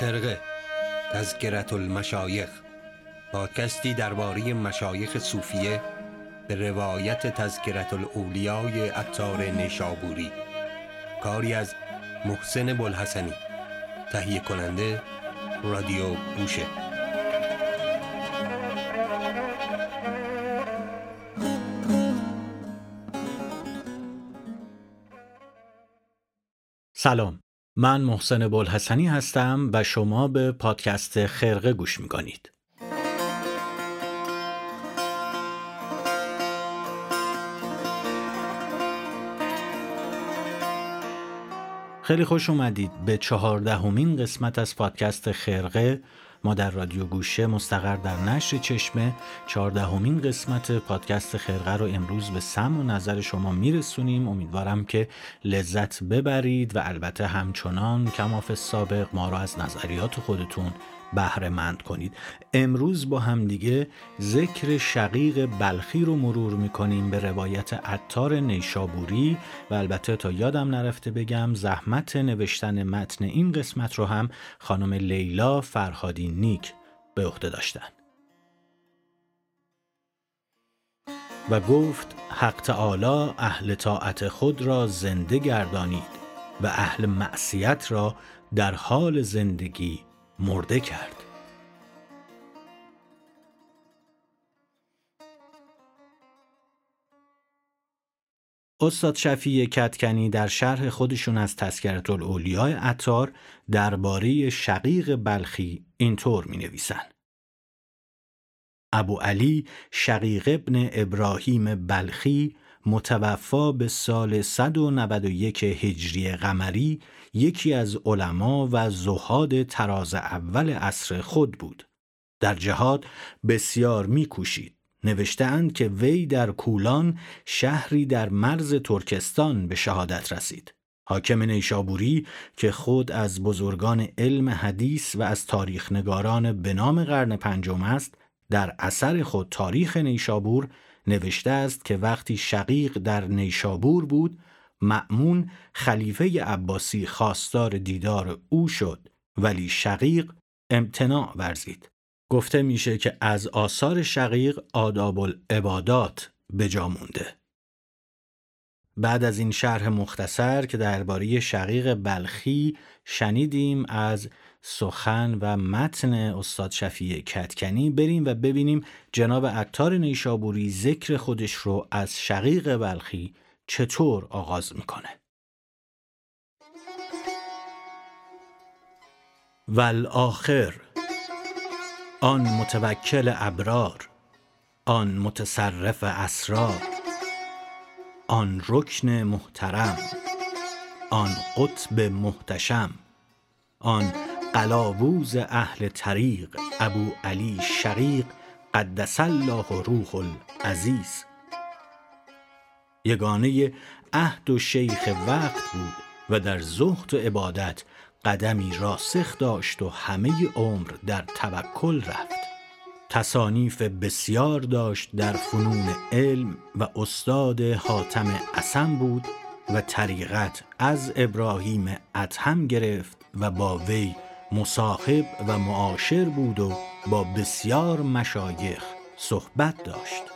خرقه تذکرت المشایخ. پادکستی درباره مشایخ صوفیه به روایت تذکرت الاولیای عطار نیشابوری. کاری از محسن بلحسنی تهیه کننده رادیو گوشه. سلام. من محسن بلحسنی هستم و شما به پادکست خرقه گوش می‌کنید. خیلی خوش اومدید به چهاردهمین قسمت از پادکست خرقه. ما در رادیو گوشه مستقر در نشر چشمه چهاردهمین قسمت پادکست خرقه رو امروز به سم و نظر شما میرسونیم. امیدوارم که لذت ببرید و البته همچنان کماف سابق ما رو از نظریات خودتون بهره مند کنید. امروز با همدیگه ذکر شقیق بلخی رو مرور می‌کنیم به روایت عطار نیشابوری و البته تا یادم نرفته بگم زحمت نوشتن متن این قسمت رو هم خانم لیلا فرهادی نیک به عهده داشتن. و گفت حق تعالی اهل طاعت خود را زنده گردانید و اهل معصیت را در حال زندگی مرده کرد استاد شفیع کتکنی در شرح خودشون از تذکرت الاولیاء عطار درباره شقیق بلخی اینطور می نویسن. ابو علی شقیق ابن ابراهیم بلخی متوفا به سال 191 هجری قمری یکی از علما و زهاد تراز اول عصر خود بود. در جهاد بسیار میکوشید. نوشتهاند که وی در کولان شهری در مرز ترکستان به شهادت رسید. حاکم نیشابوری که خود از بزرگان علم حدیث و از تاریخ نگاران به نام قرن پنجم است در اثر خود تاریخ نیشابور نوشته است که وقتی شقیق در نیشابور بود مأمون خلیفه عباسی خواستار دیدار او شد ولی شقیق امتناع ورزید. گفته میشه که از آثار شقیق آداب العبادات به جا مونده. بعد از این شرح مختصر که درباره شقیق بلخی شنیدیم از سخن و متن استاد شفیع کتکنی. بریم و ببینیم جناب عطار نیشابوری ذکر خودش رو از شقیق بلخی چطور آغاز می‌کنه. والآخر آن متوکل ابرار آن متصرف اسرار آن رکن محترم آن قطب محتشم آن قلاووز اهل طریق ابو علی شقیق قدس الله روح العزیز. یگانه عهد و شیخ وقت بود و در زهد و عبادت قدمی راسخ داشت و همه عمر در توکل رفت. تصانیف بسیار داشت در فنون علم و استاد حاتم اسم بود و طریقت از ابراهیم ادهم گرفت و با وی مصاحب و معاشر بود و با بسیار مشایخ صحبت داشت.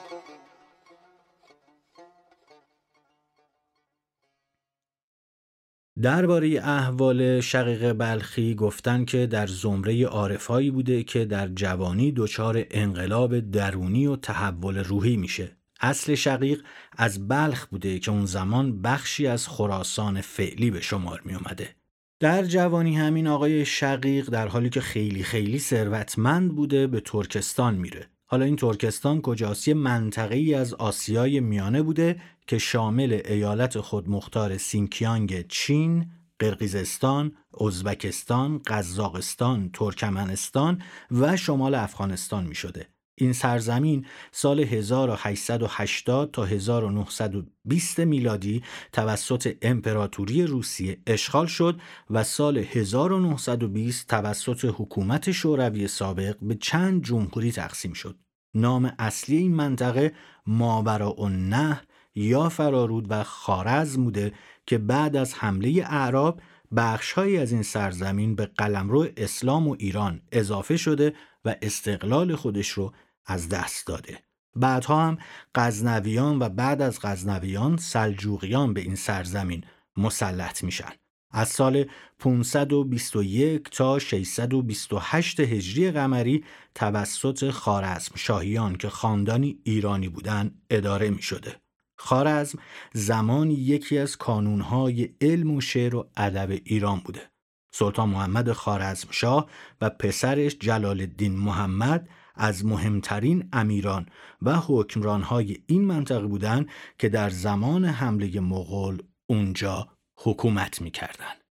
درباره احوال شقیق بلخی گفتن که در زمره عارفایی بوده که در جوانی دچار انقلاب درونی و تحول روحی میشه اصل شقیق از بلخ بوده که اون زمان بخشی از خراسان فعلی به شمار می اومده. در جوانی همین آقای شقیق در حالی که خیلی خیلی ثروتمند بوده به ترکستان میره. حالا این ترکستان کجاست یه منطقه ای از آسیای میانه بوده که شامل ایالت خودمختار سینکیانگ چین، قرقیزستان، ازبکستان، قزاقستان، ترکمنستان و شمال افغانستان می شده. این سرزمین سال 1880 تا 1920 میلادی توسط امپراتوری روسیه اشغال شد و سال 1920 توسط حکومت شوروی سابق به چند جمهوری تقسیم شد. نام اصلی این منطقه ماورا نه یا فرارود و خارز بوده که بعد از حمله اعراب بخشهایی از این سرزمین به قلمرو اسلام و ایران اضافه شده و استقلال خودش رو از دست داده. بعدها هم غزنویان و بعد از غزنویان سلجوقیان به این سرزمین مسلط میشن. از سال 521 تا 628 هجری قمری توسط خارزم شاهیان که خاندانی ایرانی بودند اداره می شده. خارزم زمانی یکی از کانونهای علم و شعر و ادب ایران بوده. سلطان محمد خارزم شاه و پسرش جلال الدین محمد از مهمترین امیران و حکمرانهای این منطقه بودند که در زمان حمله مغول اونجا حکومت می‌کردند.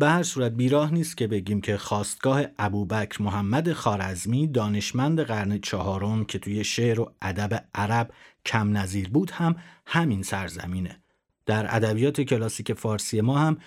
به هر صورت بیراه نیست که بگیم که خواستگاه ابوبکر محمد خارزمی دانشمند قرن چهارم که توی شعر و ادب عرب کم نظیر بود هم همین سرزمینه در ادبیات کلاسیک فارسی ما هم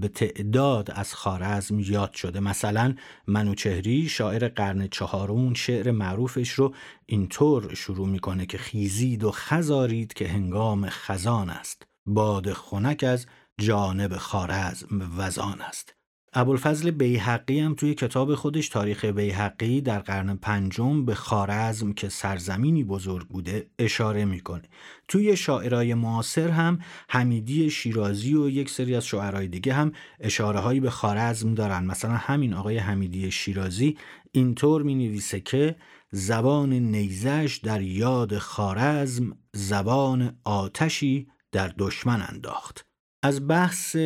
به تعداد از خارزم یاد شده. مثلا منوچهری شاعر قرن چهارم شعر معروفش رو اینطور شروع می‌کنه که خیزید و خزارید که هنگام خزان است. باد خنک از جانب خارزم وزان است. ابوالفضل بیحقی هم توی کتاب خودش تاریخ بیحقی در قرن پنجم به خارزم که سرزمینی بزرگ بوده اشاره می‌کنه. توی شاعرای معاصر هم حمیدی شیرازی و یک سری از شاعرای دیگه هم اشاره هایی به خارزم دارن. مثلا همین آقای حمیدی شیرازی اینطور می نویسه که زبان نیزش در یاد خارزم زبان آتشی در دشمن انداخت. از بحث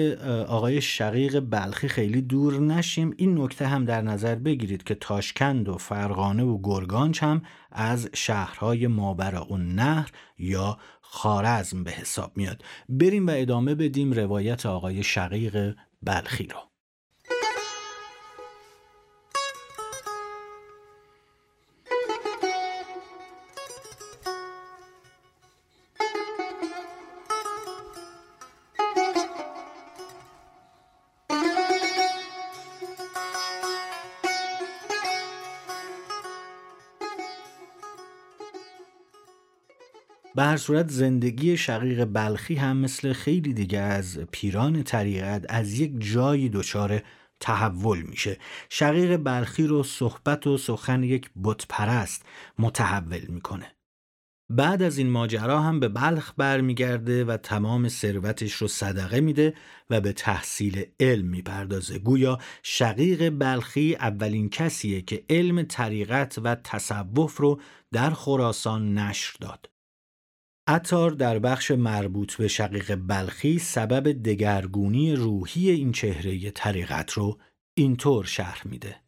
آقای شقیق بلخی خیلی دور نشیم. این نکته هم در نظر بگیرید که تاشکند و فرغانه و گرگانچ هم از شهرهای مابرا و نهر یا خارزم به حساب میاد. بریم و ادامه بدیم روایت آقای شقیق بلخی رو. به هر صورت زندگی شقیق بلخی هم مثل خیلی دیگه از پیران طریقت از یک جایی دچار تحول میشه. شقیق بلخی رو صحبت و سخن یک بتپرست متحول می‌کنه. بعد از این ماجرا هم به بلخ برمیگرده و تمام ثروتش رو صدقه میده و به تحصیل علم می‌پردازه. گویا شقیق بلخی اولین کسیه که علم طریقت و تصوف رو در خراسان نشر داد. عطار در بخش مربوط به شقیق بلخی سبب دگرگونی روحی این چهره طریقت رو اینطور شرح میده.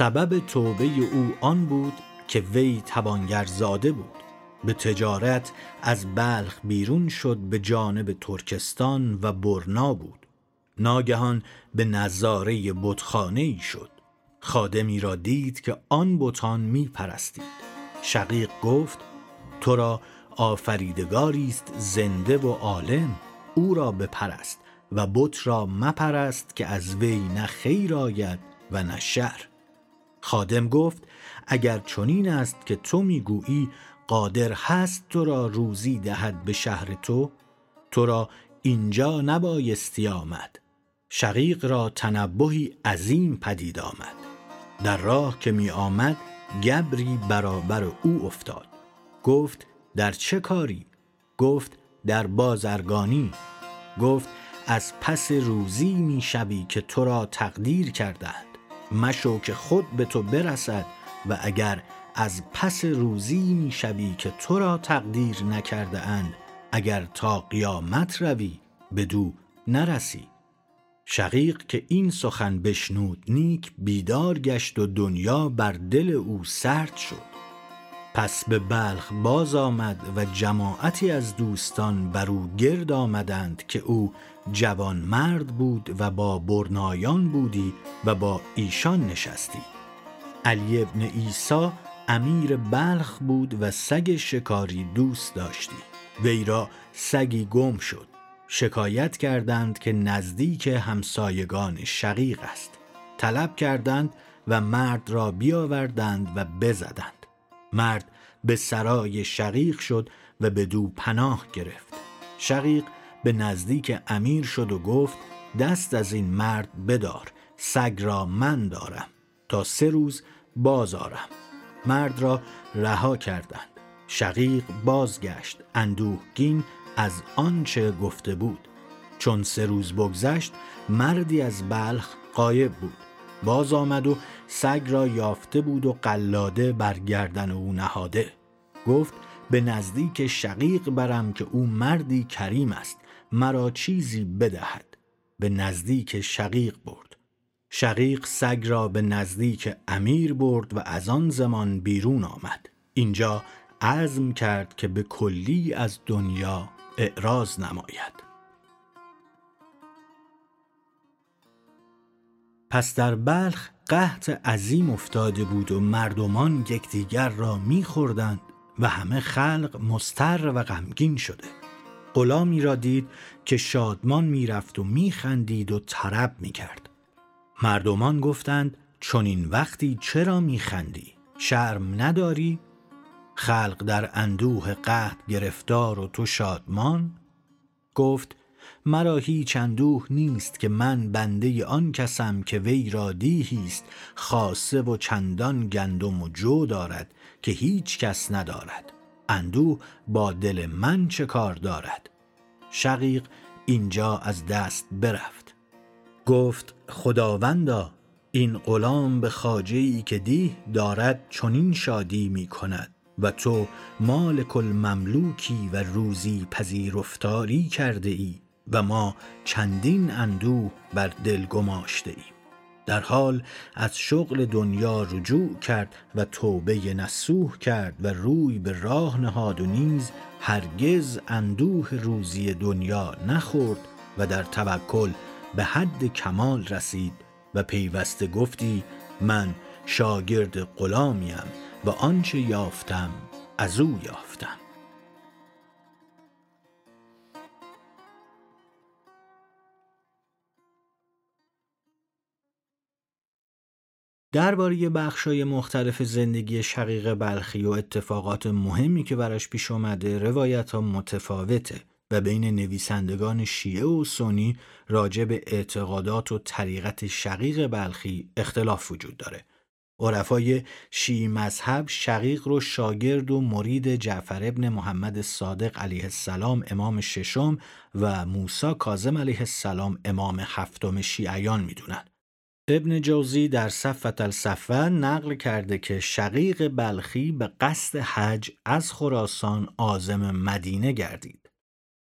سبب توبه او آن بود که وی توانگر زاده بود. به تجارت از بلخ بیرون شد به جانب ترکستان و برنا بود. ناگهان به نظاره بتخانه ای شد. خادمی را دید که آن بتان می پرستید شقیق گفت تو را آفریدگاری است زنده و عالم. او را بپرست و بت را مپرست که از وی نه خیر آید و نه شر. خادم گفت اگر چنین است که تو می‌گویی قادر هست تو را روزی دهد به شهر تو تو را اینجا نبایستی آمد. شقیق را تنبهی عظیم پدید آمد. در راه که می آمد گبری برابر او افتاد. گفت در چه کاری؟ گفت در بازرگانی. گفت از پس روزی می شوی که تو را تقدیر کردند مشو که خود به تو برسد و اگر از پس روزی می شوی که تو را تقدیر نکرده اند اگر تا قیامت روی دو نرسی. شقیق که این سخن بشنود نیک بیدار گشت و دنیا بر دل او سرد شد. پس به بلخ باز آمد و جماعتی از دوستان بر او گرد آمدند که او جوان مرد بود و با برنایان بودی و با ایشان نشستی. علی ابن ایسا امیر بلخ بود و سگ شکاری دوست داشتی. وی را سگی گم شد. شکایت کردند که نزدیک همسایگان شقیق است. طلب کردند و مرد را بیاوردند و بزدند. مرد به سرای شقیق شد و به دو پناه گرفت. شقیق به نزدیک امیر شد و گفت دست از این مرد بدار سگ را من دارم تا سه روز بازارم مرد را رها کردند. شقیق بازگشت اندوهگین از آنچه گفته بود. چون سه روز بگذشت مردی از بلخ قایب بود. باز آمد و سگ را یافته بود و قلاده بر گردن او نهاده. گفت به نزدیک شقیق برم که او مردی کریم است. مرا چیزی بدهد به نزدیک شقیق برد. شقیق سگ را به نزدیک امیر برد و از آن زمان بیرون آمد. اینجا عزم کرد که به کلی از دنیا اعراض نماید. پس در بلخ قحط عظیم افتاده بود و مردمان یکدیگر را میخوردند و همه خلق مستر و غمگین شده. غلامی را دید که شادمان می‌رفت و میخندید و طرب می‌کرد. مردمان گفتند چون این وقتی چرا میخندی؟ شرم نداری؟ خلق در اندوه قحط گرفتار و تو شادمان؟ گفت مرا هیچ اندوه نیست که من بنده آن کسم که وی را دیهی است خاصه و چندان گندم و جو دارد که هیچ کس ندارد. اندوه با دل من چه کار دارد؟ شقیق اینجا از دست برفت. گفت خداوندا این غلام به خاجه که دیه دارد چنین شادی می کند و تو مالک المملوکی و روزی پذیرفتاری کرده ای و ما چندین اندوه بر دل گماشته ایم. در حال از شغل دنیا رجوع کرد و توبه نسوح کرد و روی به راه نهاد و نیز هرگز اندوه روزی دنیا نخورد و در توکل به حد کمال رسید و پیوسته گفتی من شاگرد غلامیم و آنچه یافتم از او یافتم. درباره بخشای مختلف زندگی شقیق بلخی و اتفاقات مهمی که براش پیش اومده روایت ها متفاوته و بین نویسندگان شیعه و سنی راجع به اعتقادات و طریقت شقیق بلخی اختلاف وجود داره. عرفای شیعی مذهب شقیق رو شاگرد و مرید جعفر ابن محمد صادق علیه السلام امام ششم و موسی کاظم علیه السلام امام هفتم شیعیان می‌دونن. ابن جوزی در صفت الصفه نقل کرده که شقیق بلخی به قصد حج از خراسان آزم مدینه گردید.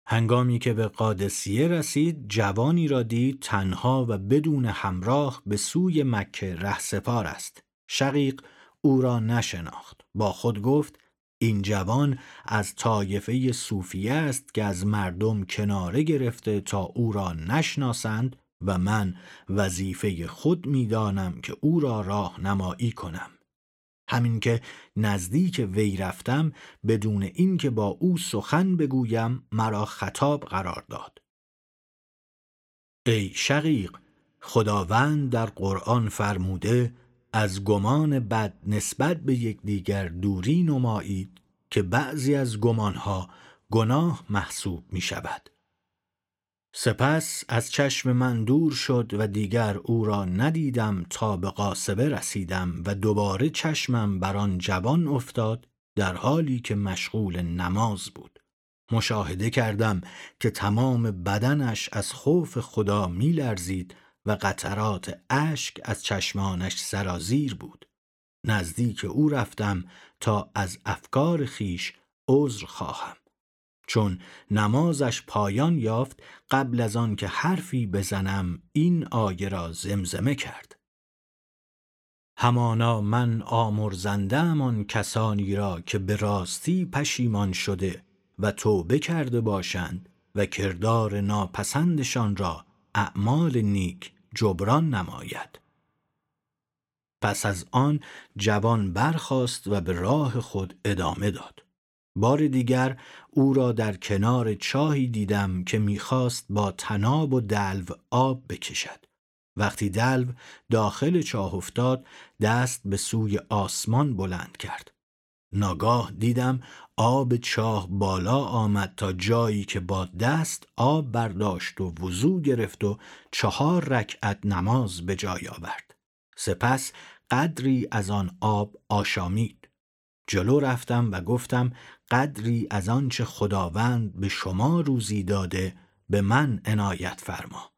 هنگامی که به قادسیه رسید جوانی را دید تنها و بدون همراه به سوی مکه رهسپار است. شقیق او را نشناخت. با خود گفت این جوان از طایفه صوفیه است که از مردم کناره گرفته تا او را نشناسند و من وظیفه خود می‌دانم که او را راهنمایی کنم. همین که نزدیک وی رفتم بدون اینکه با او سخن بگویم مرا خطاب قرار داد. ای شقیق خداوند در قرآن فرموده از گمان بد نسبت به یکدیگر دوری نمایید که بعضی از گمانها گناه محسوب می شود سپس از چشم من دور شد و دیگر او را ندیدم تا به قاسبه رسیدم و دوباره چشمم بر آن جوان افتاد در حالی که مشغول نماز بود. مشاهده کردم که تمام بدنش از خوف خدا میلرزید و قطرات اشک از چشمانش سرازیر بود. نزدیک او رفتم تا از افکار خیش عذر خواهم. چون نمازش پایان یافت قبل از آن که حرفی بزنم این آیه را زمزمه کرد. همانا من آمرزنده آن کسانی را که به راستی پشیمان شده و توبه کرده باشند و کردار ناپسندشان را اعمال نیک جبران نماید. پس از آن جوان برخاست و به راه خود ادامه داد. بار دیگر او را در کنار چاهی دیدم که می‌خواست با تناب و دلو آب بکشد. وقتی دلو داخل چاه افتاد دست به سوی آسمان بلند کرد. ناگاه دیدم آب چاه بالا آمد تا جایی که با دست آب برداشت و وضوع گرفت و چهار رکعت نماز به جای آورد. سپس قدری از آن آب آشامید. جلو رفتم و گفتم قدری از آنچه خداوند به شما روزی داده به من عنایت فرما.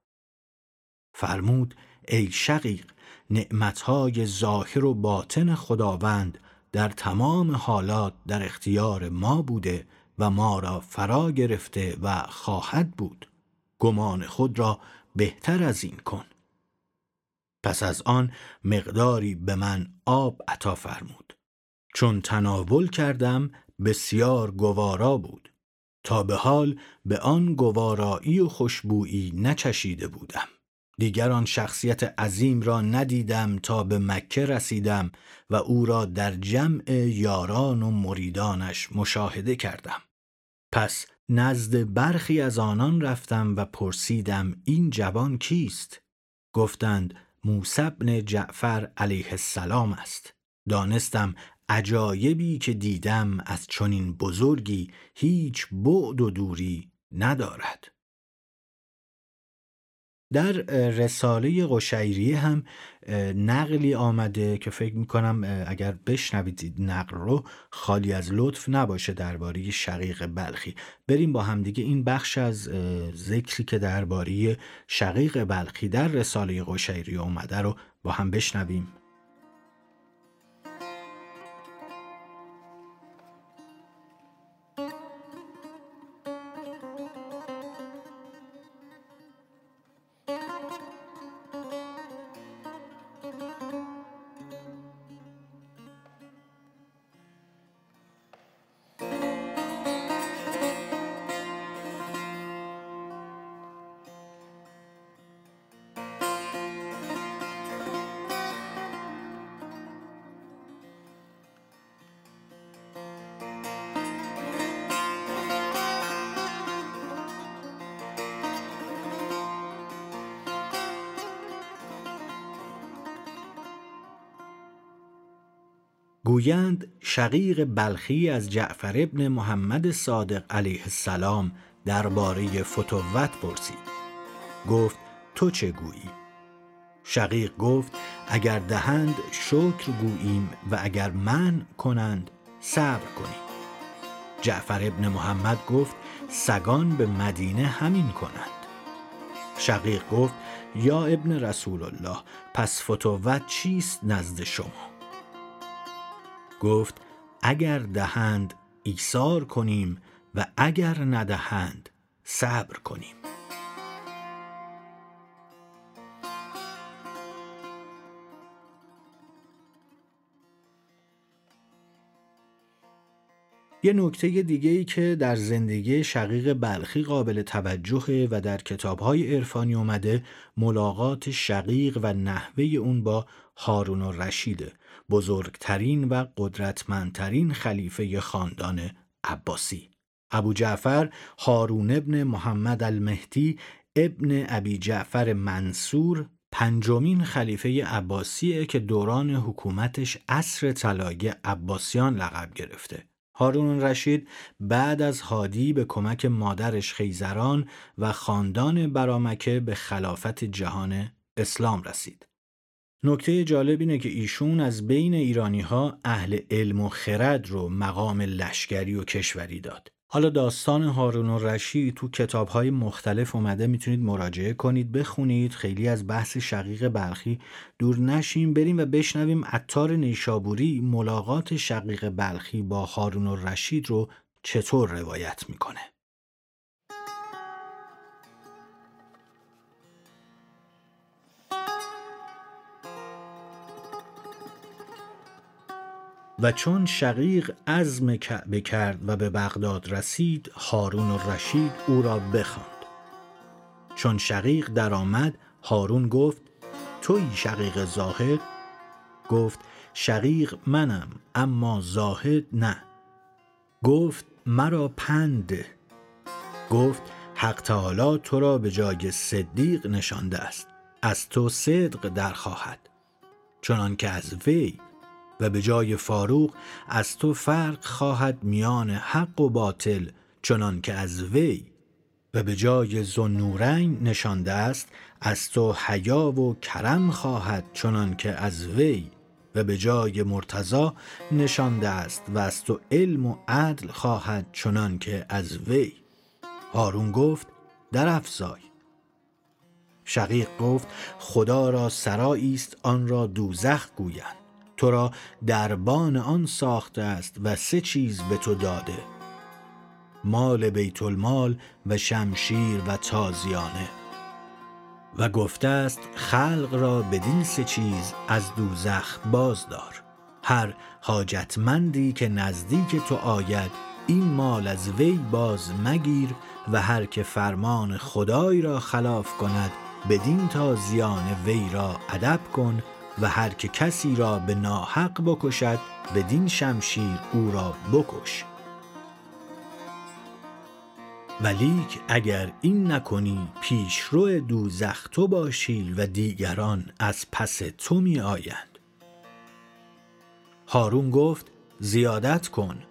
فرمود ای شقیق نعمتهای ظاهر و باطن خداوند در تمام حالات در اختیار ما بوده و ما را فرا گرفته و خواهد بود. گمان خود را بهتر از این کن. پس از آن مقداری به من آب عطا فرمود. چون تناول کردم بسیار گوارا بود. تا به حال به آن گوارایی و خوشبویی نچشیده بودم. دیگر آن شخصیت عظیم را ندیدم تا به مکه رسیدم و او را در جمع یاران و مریدانش مشاهده کردم. پس نزد برخی از آنان رفتم و پرسیدم این جوان کیست؟ گفتند موسی بن جعفر علیه السلام است. دانستم عجایبی که دیدم از چنین بزرگی هیچ بعد و دوری ندارد. در رساله قشیریه هم نقلی آمده که فکر می‌کنم اگر بشنوید نقل رو خالی از لطف نباشه درباره شقیق بلخی. بریم با همدیگه این بخش از ذکری که درباره شقیق بلخی در رساله قشیریه اومده رو با هم بشنویم. شقیق بلخی از جعفر ابن محمد صادق علیه السلام درباره فتوت پرسید. گفت تو چه گویی؟ شقیق گفت اگر دهند شکر گوییم و اگر من کنند صبر کنیم. جعفر ابن محمد گفت سگان به مدینه همین کنند. شقیق گفت یا ابن رسول الله پس فتوت چیست نزد شما؟ گفت اگر دهند ایثار کنیم و اگر ندهند صبر کنیم. یه نکته دیگه ای که در زندگی شقیق بلخی قابل توجهه و در کتابهای عرفانی اومده ملاقات شقیق و نحوه اون با هارون و رشیده بزرگترین و قدرتمندترین خلیفه خاندان عباسی. ابو جعفر هارون ابن محمد المهدی ابن ابی جعفر منصور پنجمین خلیفه عباسیه که دوران حکومتش عصر طلایی عباسیان لقب گرفته. هارون رشید بعد از هادی به کمک مادرش خیزران و خاندان برامکه به خلافت جهان اسلام رسید. نکته جالب اینه که ایشون از بین ایرانی ها اهل علم و خرد رو مقام لشکری و کشوری داد. حالا داستان هارون و رشید تو کتاب های مختلف اومده می‌تونید مراجعه کنید بخونید. خیلی از بحث شقیق بلخی دور نشیم. بریم و بشنویم عطار نیشابوری ملاقات شقیق بلخی با هارون و رشید رو چطور روایت می‌کنه. و چون شقیق عزم کعبه کرد و به بغداد رسید هارون و رشید او را بخواند. چون شقیق درآمد هارون گفت توی شقیق زاهد؟ گفت شقیق منم اما زاهد نه. گفت مرا پند گفت حق تعالی تو را به جای صدیق نشانده است. از تو صدق در خواهد چنان که از وی و به جای فاروق از تو فرق خواهد میان حق و باطل چنان که از وی. و به جای زنورین نشانده است از تو حیا و کرم خواهد چنان که از وی. و به جای مرتضا نشانده است و از تو علم و عدل خواهد چنان که از وی. هارون گفت در افزای. شقیق گفت خدا را سرایی است آن را دوزخ گویند. تو را دربان آن ساخته است و سه چیز به تو داده مال بیت المال و شمشیر و تازیانه. و گفته است خلق را بدین سه چیز از دوزخ بازدار. هر حاجتمندی که نزدیک تو آید این مال از وی باز مگیر و هر که فرمان خدای را خلاف کند بدین تازیان وی را ادب کن و هر که کسی را به ناحق بکشد بدین شمشیر او را بکش. ولیک اگر این نکنی پیشرو دوزخ تو باشی و دیگران از پس تو می آیند هارون گفت زیادت کن.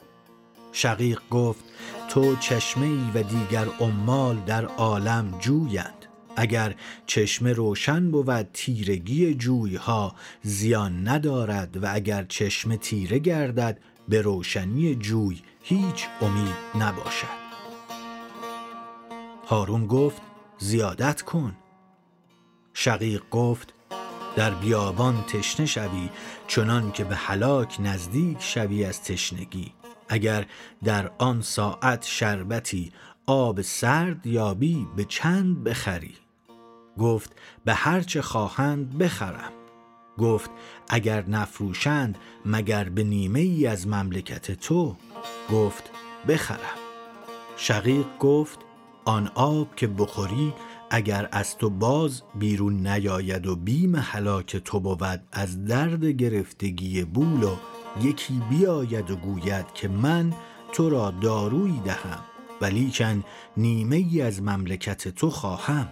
شقیق گفت تو چشمه و دیگر عمال در عالم جویند. اگر چشمه روشن بود تیرگی جویها زیان ندارد و اگر چشمه تیره گردد به روشنی جوی هیچ امید نباشد. هارون گفت زیادت کن. شقیق گفت در بیابان تشنه شوی چنان که به هلاک نزدیک شوی از تشنگی. اگر در آن ساعت شربتی آب سرد یابی به چند بخری؟ گفت به هرچه خواهند بخرم. گفت اگر نفروشند مگر به نیمه ای از مملکت تو؟ گفت بخرم. شقیق گفت آن آب که بخوری اگر از تو باز بیرون نیاید و بیم هلاک تو بود از درد گرفتگی بول و یکی بیاید و گوید که من تو را دارویی دهم ولیکن نیمه ای از مملکت تو خواهم.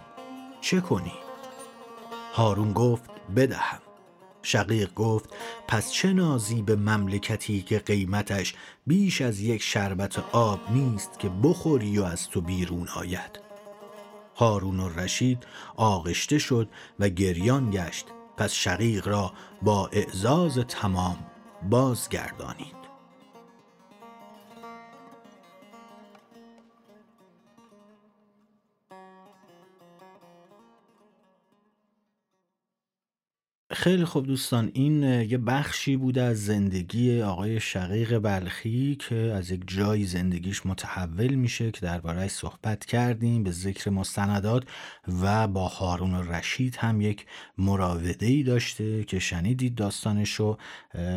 چه کنی؟ هارون گفت بدهم. شقیق گفت پس چه نازی به مملکتی که قیمتش بیش از یک شربت آب نیست که بخوری و از تو بیرون آید؟ هارون و رشید آغشته شد و گریان گشت. پس شقیق را با اعزاز تمام بازگردانید. خیلی خوب دوستان این یه بخشی بوده از زندگی آقای شقیق بلخی که از یک جایی زندگیش متحول میشه که دربارهش صحبت کردیم به ذکر مستندات و با هارون رشید هم یک مراوده ای داشته که شنیدید داستانش رو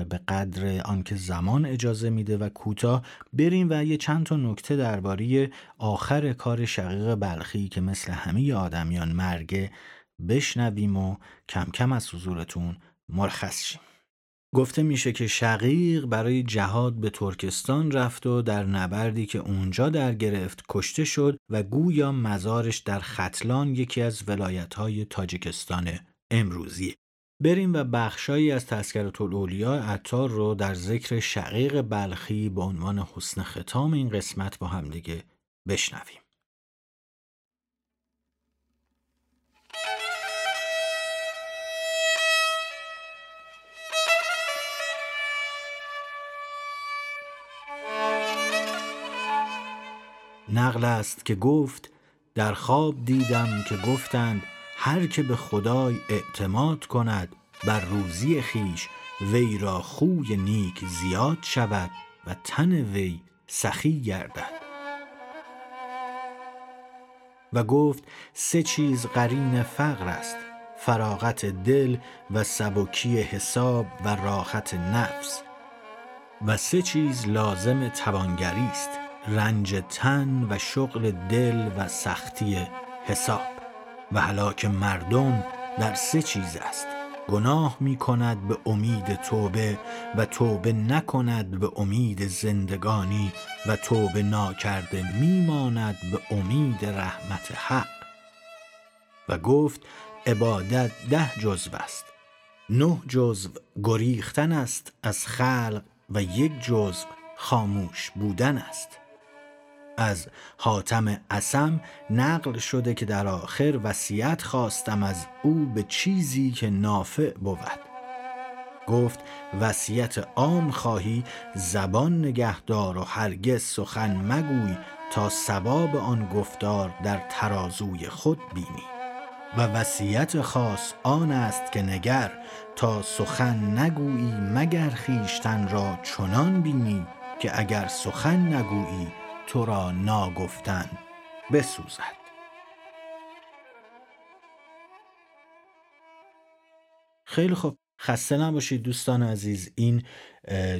به قدر آنکه زمان اجازه میده و کوتاه. بریم و یه چند تا نکته درباره آخر کار شقیق بلخی که مثل همه آدمیان مرگه بشنویم و کم کم از حضورتون مرخص شیم. گفته میشه که شقیق برای جهاد به ترکستان رفت و در نبردی که اونجا در گرفت کشته شد و گویا مزارش در ختلان یکی از ولایتهای تاجیکستان امروزی بریم و بخشایی از تذکرت الاولیا عطار رو در ذکر شقیق بلخی به عنوان حسن ختام این قسمت با هم دیگه بشنویم. نقل است که گفت در خواب دیدم که گفتند هر که به خدای اعتماد کند بر روزی خیش وی را خوی نیک زیاد شود و تن وی سخی گردد. و گفت سه چیز قرین فقر است فراغت دل و سبکی حساب و راحت نفس. و سه چیز لازم توانگری است. رنج تن و شغل دل و سختی حساب. و هلاک مردم در سه چیز است. گناه می کند به امید توبه و توبه نکند به امید زندگانی و توبه ناکرده میماند به امید رحمت حق. و گفت عبادت ده جزو است. نه جزو گریختن است از خلق و یک جزو خاموش بودن است. از حاتم اسم نقل شده که در آخر وصیت خواستم از او به چیزی که نافع بود. گفت وصیت عام خواهی زبان نگهدار و هرگز سخن مگوی تا ثواب آن گفتار در ترازوی خود بینی. و وصیت خاص آن است که نگر تا سخن نگویی مگر خیشتن را چنان بینی که اگر سخن نگویی تو را ناگفتن بسوزد. خیلی خوب. خسته نباشید دوستان عزیز. این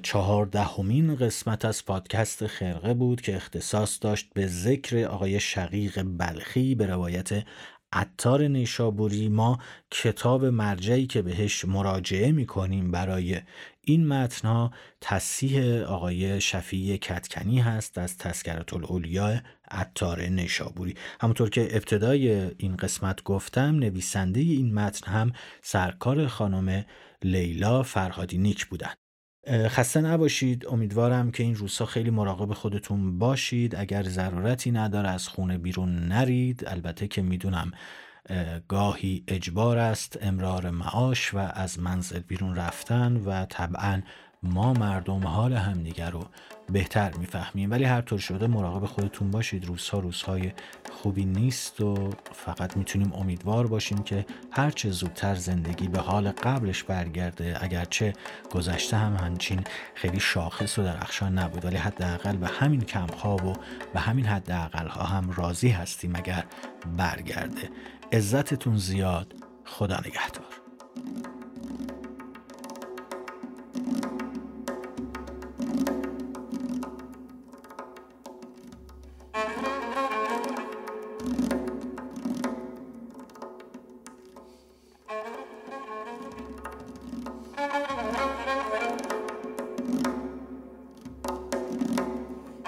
چهاردهمین قسمت از پادکست خرقه بود که اختصاص داشت به ذکر آقای شقیق بلخی به روایت عطار نیشابوری. ما کتاب مرجعی که بهش مراجعه می‌کنیم برای این متنها تصیح آقای شفیع کتکنی هست از تذکرت الاولیاء عطار نیشابوری. همونطور که ابتدای این قسمت گفتم نویسنده این متن هم سرکار خانم لیلا فرهادی نیک بودن. خسته نباشید. امیدوارم که این روزها خیلی مراقب خودتون باشید. اگر ضرورتی نداره از خونه بیرون نرید البته که می‌دونم گاهی اجبار است امرار معاش و از منزل بیرون رفتن و طبعا ما مردم حال همدیگر رو بهتر می‌فهمیم. ولی هر طور شده مراقب خودتون باشید. روزها روزهای خوبی نیست و فقط می‌تونیم امیدوار باشیم که هرچه زودتر زندگی به حال قبلش برگرده. اگرچه گذشته هم همچین خیلی شاخص و درخشان نبود ولی حداقل به همین کمخواب و به همین حداقل ها هم راضی هستیم اگر برگرده. عزتتون زیاد. خدا نگهدار.